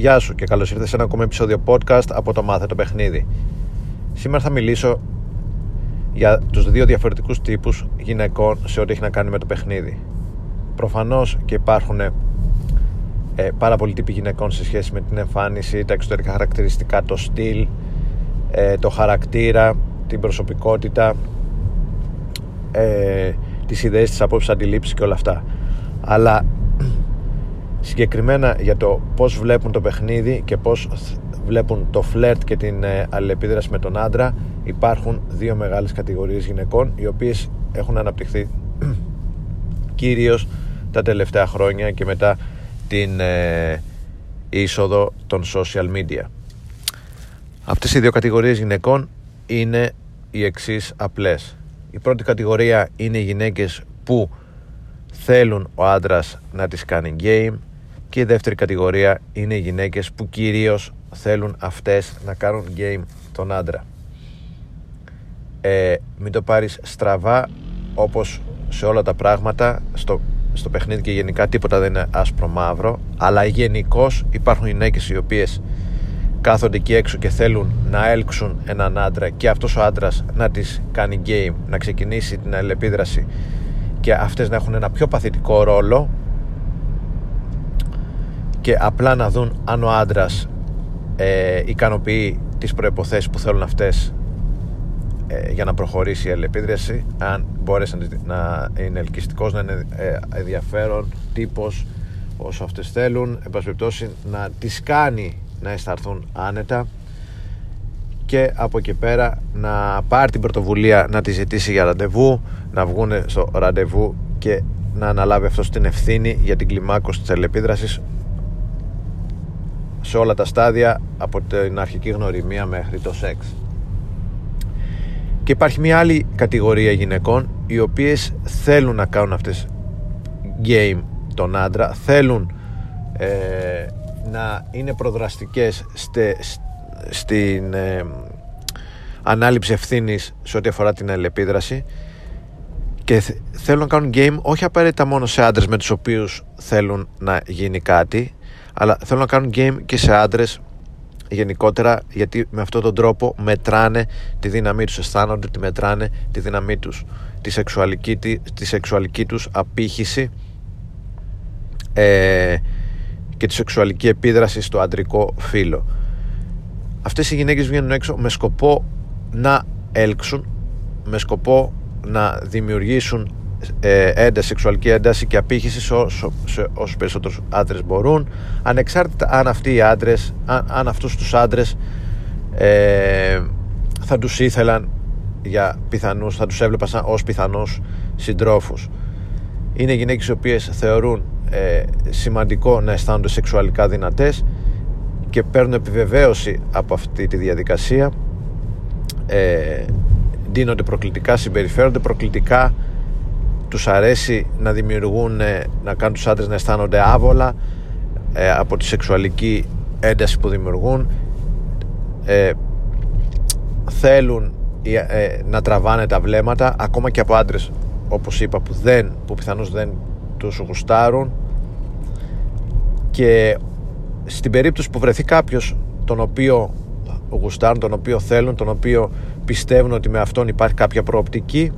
Γεια σου και καλώς ήρθες σε ένα ακόμα επεισόδιο podcast από το Μάθε το Παιχνίδι. Σήμερα θα μιλήσω για τους δύο διαφορετικούς τύπους γυναικών σε ό,τι έχει να κάνει με το παιχνίδι. Προφανώς και υπάρχουν ε, πάρα πολλοί τύποι γυναικών σε σχέση με την εμφάνιση, τα εξωτερικά χαρακτηριστικά, το στυλ, ε, το χαρακτήρα, την προσωπικότητα, ε, τις ιδέες, τις απόψεις, αντιλήψεις και όλα αυτά. Αλλά συγκεκριμένα για το πώς βλέπουν το παιχνίδι και πώς βλέπουν το φλερτ και την ε, αλληλεπίδραση με τον άντρα υπάρχουν δύο μεγάλες κατηγορίες γυναικών οι οποίες έχουν αναπτυχθεί κυρίως τα τελευταία χρόνια και μετά την ε, είσοδο των social media. Αυτές οι δύο κατηγορίες γυναικών είναι οι εξής απλές. Η πρώτη κατηγορία είναι οι γυναίκες που θέλουν ο άντρας να τις κάνει game και η δεύτερη κατηγορία είναι οι γυναίκες που κυρίως θέλουν αυτές να κάνουν game τον άντρα. Ε, μην το πάρεις στραβά όπως σε όλα τα πράγματα στο, στο παιχνίδι και γενικά τίποτα δεν είναι άσπρο μαύρο αλλά γενικώς υπάρχουν γυναίκες οι οποίες κάθονται εκεί έξω και θέλουν να έλξουν έναν άντρα και αυτός ο άντρας να τις κάνει game να ξεκινήσει την αλληλεπίδραση και αυτές να έχουν ένα πιο παθητικό ρόλο και απλά να δουν αν ο άντρας ε, ικανοποιεί τις προϋποθέσεις που θέλουν αυτές ε, για να προχωρήσει η αλληλεπίδραση αν μπορέσει να είναι ελκυστικός να είναι ε, ενδιαφέρον τύπος όσο αυτές θέλουν εν να τις κάνει να αισθανθούν άνετα και από εκεί πέρα να πάρει την πρωτοβουλία να τη ζητήσει για ραντεβού να βγουν στο ραντεβού και να αναλάβει αυτό την ευθύνη για την κλιμάκωση της αλληλεπίδρασης σε όλα τα στάδια από την αρχική γνωριμία μέχρι το σεξ. Και υπάρχει μια άλλη κατηγορία γυναικών οι οποίες θέλουν να κάνουν αυτές game τον άντρα θέλουν ε, να είναι προδραστικές στε, στην ε, ανάληψη ευθύνης σε ό,τι αφορά την αλληλεπίδραση και θέλουν να κάνουν game όχι απαραίτητα μόνο σε άντρες με τους οποίους θέλουν να γίνει κάτι αλλά θέλουν να κάνουν game και σε άντρες γενικότερα γιατί με αυτόν τον τρόπο μετράνε τη δύναμή τους αισθάνονται ότι μετράνε τη δύναμή τους. Τη σεξουαλική, τη, σεξουαλική τους απήχηση ε, και τη σεξουαλική επίδραση στο αντρικό φύλλο. Αυτές οι γυναίκες βγαίνουν έξω με σκοπό να έλξουν με σκοπό να δημιουργήσουν ε, ένταση, σεξουαλική ένταση και απήχηση σε, όσο, σε όσους περισσότερους άντρες μπορούν ανεξάρτητα αν αυτοί οι άντρες αν, αν αυτούς τους άντρες ε, θα τους ήθελαν για πιθανούς, θα τους έβλεπαν σαν, ως πιθανούς συντρόφους. Είναι γυναίκες οι οποίες θεωρούν ε, σημαντικό να αισθάνονται σεξουαλικά δυνατές και παίρνουν επιβεβαίωση από αυτή τη διαδικασία. Ε, ντύνονται προκλητικά, συμπεριφέρονται προκλητικά τους αρέσει να δημιουργούν να κάνουν τους άντρες να αισθάνονται άβολα ε, από τη σεξουαλική ένταση που δημιουργούν. Ε, θέλουν ε, να τραβάνε τα βλέμματα ακόμα και από άντρες όπως είπα που, δεν, που πιθανώς δεν τους γουστάρουν. Και στην περίπτωση που βρεθεί κάποιος τον οποίο γουστάρουν, τον οποίο θέλουν, τον οποίο πιστεύουν ότι με αυτόν υπάρχει κάποια προοπτική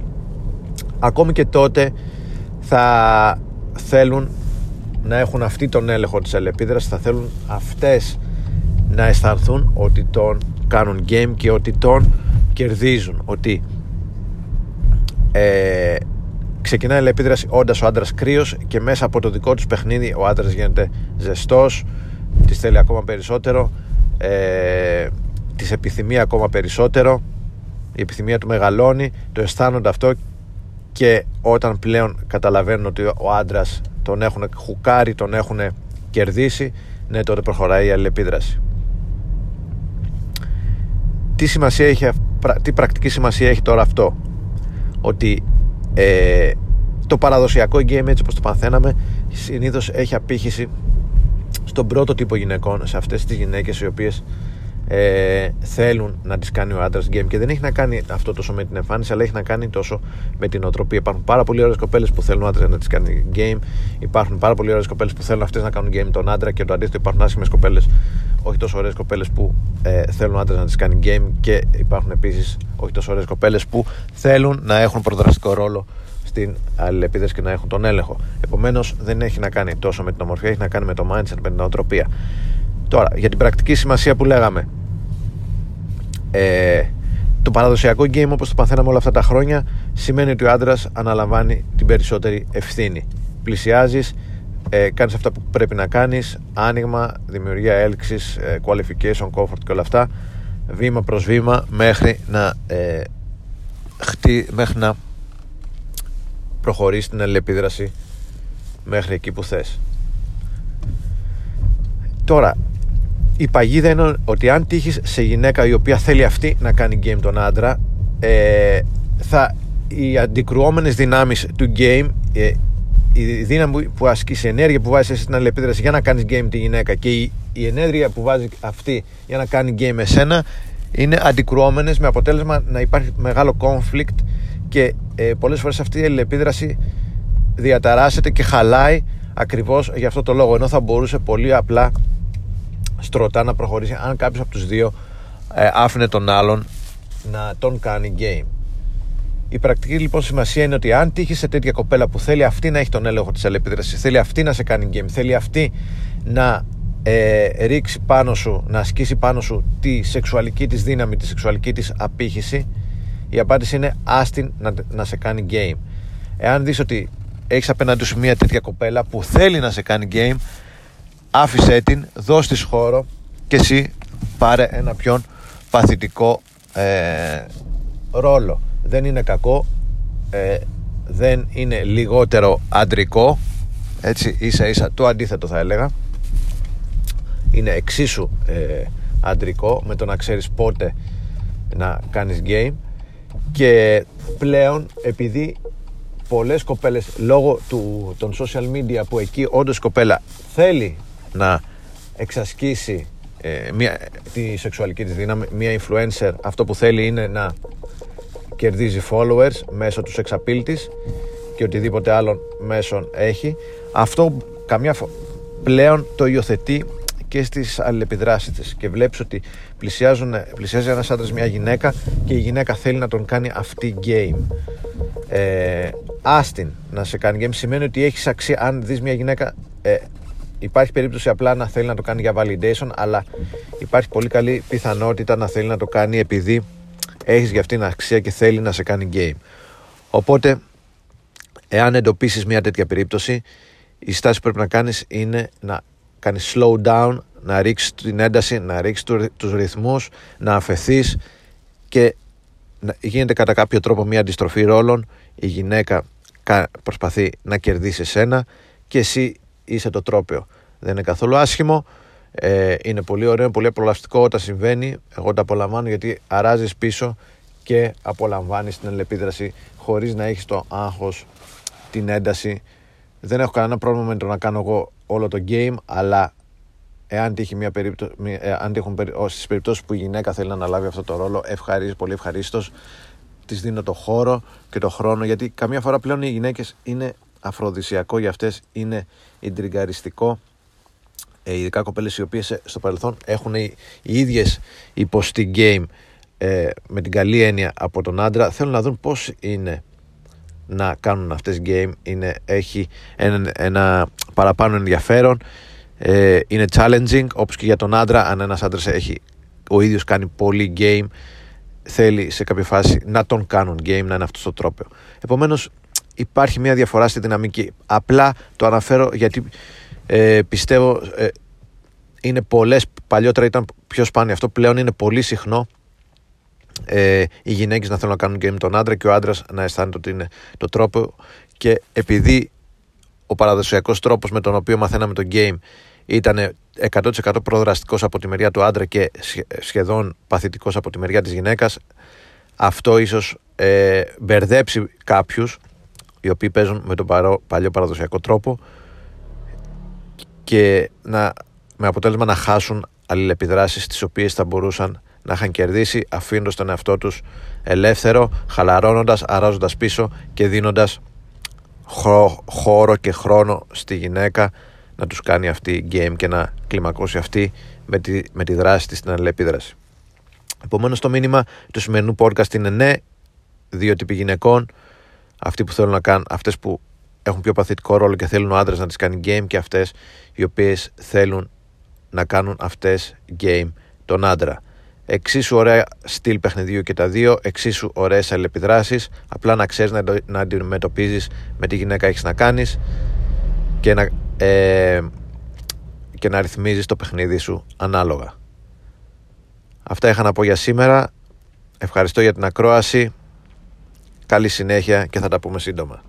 ακόμη και τότε θα θέλουν να έχουν αυτή τον έλεγχο της αλληλεπίδρασης θα θέλουν αυτές να αισθανθούν ότι τον κάνουν game και ότι τον κερδίζουν ότι ε, ξεκινάει η αλληλεπίδραση όντας ο άντρας κρύος και μέσα από το δικό τους παιχνίδι ο άντρας γίνεται ζεστός της θέλει ακόμα περισσότερο ε, της επιθυμεί ακόμα περισσότερο η επιθυμία του μεγαλώνει το αισθάνονται αυτό και όταν πλέον καταλαβαίνουν ότι ο άντρας τον έχουν χουκάρει, τον έχουν κερδίσει, ναι τότε προχωράει η αλληλεπίδραση. Τι, σημασία έχει, τι πρακτική σημασία έχει τώρα αυτό; Ότι ε, το παραδοσιακό game έτσι όπως το παθαίναμε συνήθως έχει απήχηση στον πρώτο τύπο γυναικών σε αυτές τις γυναίκες οι οποίες ε, θέλουν να τις κάνει ο άντρας game και δεν έχει να κάνει αυτό τόσο με την εμφάνιση αλλά έχει να κάνει τόσο με την οτροπία υπάρχουν πάρα πολύ ωραίες κοπέλες που θέλουν ο άντρας να τις κάνει game υπάρχουν πάρα πολύ ωραίες κοπέλες που θέλουν αυτές να κάνουν game τον άντρα και το αντίθετο υπάρχουν άσχημες κοπέλες όχι τόσο ωραίες κοπέλες που ε, θέλουν ο άντρας να τις κάνει game και υπάρχουν επίσης όχι τόσο ωραίες κοπέλες που θέλουν να έχουν προδραστικό ρόλο στην αλληλεπίδραση και να έχουν τον έλεγχο. Επομένως, δεν έχει να κάνει τόσο με την ομορφιά, έχει να κάνει με το mindset, με την οτροπία. Τώρα, για την πρακτική σημασία που λέγαμε. Ε, το παραδοσιακό game όπως το παθαίναμε όλα αυτά τα χρόνια σημαίνει ότι ο άντρας αναλαμβάνει την περισσότερη ευθύνη. Πλησιάζεις, ε, κάνεις αυτά που πρέπει να κάνεις, άνοιγμα, δημιουργία έλξης, ε, qualification, comfort και όλα αυτά, βήμα προς βήμα μέχρι να, ε, χτί, μέχρι να προχωρήσεις την αλληλεπίδραση μέχρι εκεί που θες. Τώρα, η παγίδα είναι ότι αν τύχεις σε γυναίκα η οποία θέλει αυτή να κάνει game τον άντρα ε, θα, οι αντικρουόμενες δυνάμεις του game ε, η δύναμη που ασκείς, η ενέργεια που βάζεις στην αλληλεπίδραση για να κάνεις game τη γυναίκα και η, η ενέργεια που βάζει αυτή για να κάνει game εσένα είναι αντικρουόμενες με αποτέλεσμα να υπάρχει μεγάλο conflict και ε, πολλές φορές αυτή η αλληλεπίδραση διαταράσσεται και χαλάει ακριβώς για αυτό το λόγο ενώ θα μπορούσε πολύ απλά στρωτά να προχωρήσει αν κάποιος από τους δύο ε, άφηνε τον άλλον να τον κάνει game. Η πρακτική λοιπόν σημασία είναι ότι αν τύχει σε τέτοια κοπέλα που θέλει αυτή να έχει τον έλεγχο της αλληλεπίδρασης, θέλει αυτή να σε κάνει game, θέλει αυτή να ε, ρίξει πάνω σου, να ασκήσει πάνω σου τη σεξουαλική της δύναμη, τη σεξουαλική της απήχηση, η απάντηση είναι άστιν να, να σε κάνει game. Εάν δεις ότι έχεις απέναντι σου μια τέτοια κοπέλα που θέλει να σε κάνει game, άφησέ την, δώσ' της χώρο και εσύ πάρε ένα πιο παθητικό ε, ρόλο. Δεν είναι κακό, ε, δεν είναι λιγότερο αντρικό, έτσι ίσα ίσα το αντίθετο θα έλεγα. Είναι εξίσου ε, αντρικό με το να ξέρεις πότε να κάνεις game και πλέον επειδή πολλές κοπέλες λόγω του, των social media που εκεί όντως η κοπέλα θέλει να εξασκήσει ε, μια, τη σεξουαλική της δύναμη μια influencer αυτό που θέλει είναι να κερδίζει followers μέσω του εξαπίλτης και οτιδήποτε άλλο μέσον έχει. Αυτό καμιά φορά πλέον το υιοθετεί και στις αλληλεπιδράσεις της. Και βλέπεις ότι πλησιάζουν, πλησιάζει ένας άντρας μια γυναίκα και η γυναίκα θέλει να τον κάνει αυτή game. Ε, άστιν να σε κάνει game σημαίνει ότι έχεις αξία αν δεις μια γυναίκα ε, υπάρχει περίπτωση απλά να θέλει να το κάνει για validation αλλά υπάρχει πολύ καλή πιθανότητα να θέλει να το κάνει επειδή έχεις για αυτήν αξία και θέλει να σε κάνει game. Οπότε εάν εντοπίσεις μια τέτοια περίπτωση η στάση που πρέπει να κάνεις είναι να κάνεις slow down να ρίξεις την ένταση να ρίξεις τους ρυθμούς να αφαιθείς και γίνεται κατά κάποιο τρόπο μια αντιστροφή ρόλων. Η γυναίκα προσπαθεί να κερδίσει σένα και εσύ είσαι το τρόπαιο. Δεν είναι καθόλου άσχημο. Ε, είναι πολύ ωραίο, πολύ απολαυστικό όταν συμβαίνει. Εγώ το απολαμβάνω γιατί αράζεις πίσω και απολαμβάνεις την ελεπίδραση χωρίς να έχεις το άγχος, την ένταση. Δεν έχω κανένα πρόβλημα με το να κάνω εγώ όλο το game, αλλά εάν τύχει μια περίπτωση, ε, αν τύχουν, στις περιπτώσεις που η γυναίκα θέλει να αναλάβει αυτό το ρόλο, ευχαρίστω, πολύ ευχαρίστως. Της δίνω το χώρο και το χρόνο, γιατί καμιά φορά πλέον οι γυναίκες είναι αφροδισιακό για αυτές είναι ιντριγκαριστικό. Ε, ειδικά κοπέλες οι οποίες ε, στο παρελθόν έχουν οι, οι ίδιες υποστή game ε, με την καλή έννοια από τον άντρα. Θέλουν να δουν πώς είναι να κάνουν αυτές game. Είναι, έχει ένα, ένα παραπάνω ενδιαφέρον. Ε, είναι challenging όπως και για τον άντρα. Αν ένας άντρας έχει ο ίδιος κάνει πολύ game θέλει σε κάποια φάση να τον κάνουν game να είναι αυτός το τρόπο επομένως υπάρχει μια διαφορά στη δυναμική. Απλά το αναφέρω γιατί ε, πιστεύω ε, είναι πολλές, παλιότερα ήταν πιο σπάνιο. Αυτό, πλέον είναι πολύ συχνό ε, οι γυναίκες να θέλουν να κάνουν game τον άντρα και ο άντρας να αισθάνεται ότι είναι το τρόπο. Και επειδή ο παραδοσιακός τρόπος με τον οποίο μαθαίναμε το game ήταν 100% προδραστικός από τη μεριά του άντρα και σχεδόν παθητικός από τη μεριά της γυναίκας αυτό ίσως ε, μπερδέψει κάποιους οι οποίοι παίζουν με τον παλιό παραδοσιακό τρόπο και να, με αποτέλεσμα να χάσουν αλληλεπιδράσεις τις οποίες θα μπορούσαν να είχαν κερδίσει αφήνοντας τον εαυτό τους ελεύθερο, χαλαρώνοντας, αράζοντας πίσω και δίνοντας χώρο και χρόνο στη γυναίκα να τους κάνει αυτή game και να κλιμακώσει αυτή με τη, με τη δράση της στην αλληλεπίδραση. Επομένως το μήνυμα του σημερινού podcast είναι ναι, δύο τύποι γυναικών, αυτοί που θέλουν να κάνουν, αυτές που έχουν πιο παθητικό ρόλο και θέλουν ο άντρας να τις κάνει game και αυτές οι οποίες θέλουν να κάνουν αυτές game τον άντρα. Εξίσου ωραία στυλ παιχνιδιού και τα δύο, εξίσου ωραίες αλληλεπιδράσεις, απλά να ξέρεις να, να αντιμετωπίζεις με τη γυναίκα έχεις να κάνεις και να, ε, και να ρυθμίζεις το παιχνίδι σου ανάλογα. Αυτά είχα να πω για σήμερα. Ευχαριστώ για την ακρόαση. Καλή συνέχεια και θα τα πούμε σύντομα.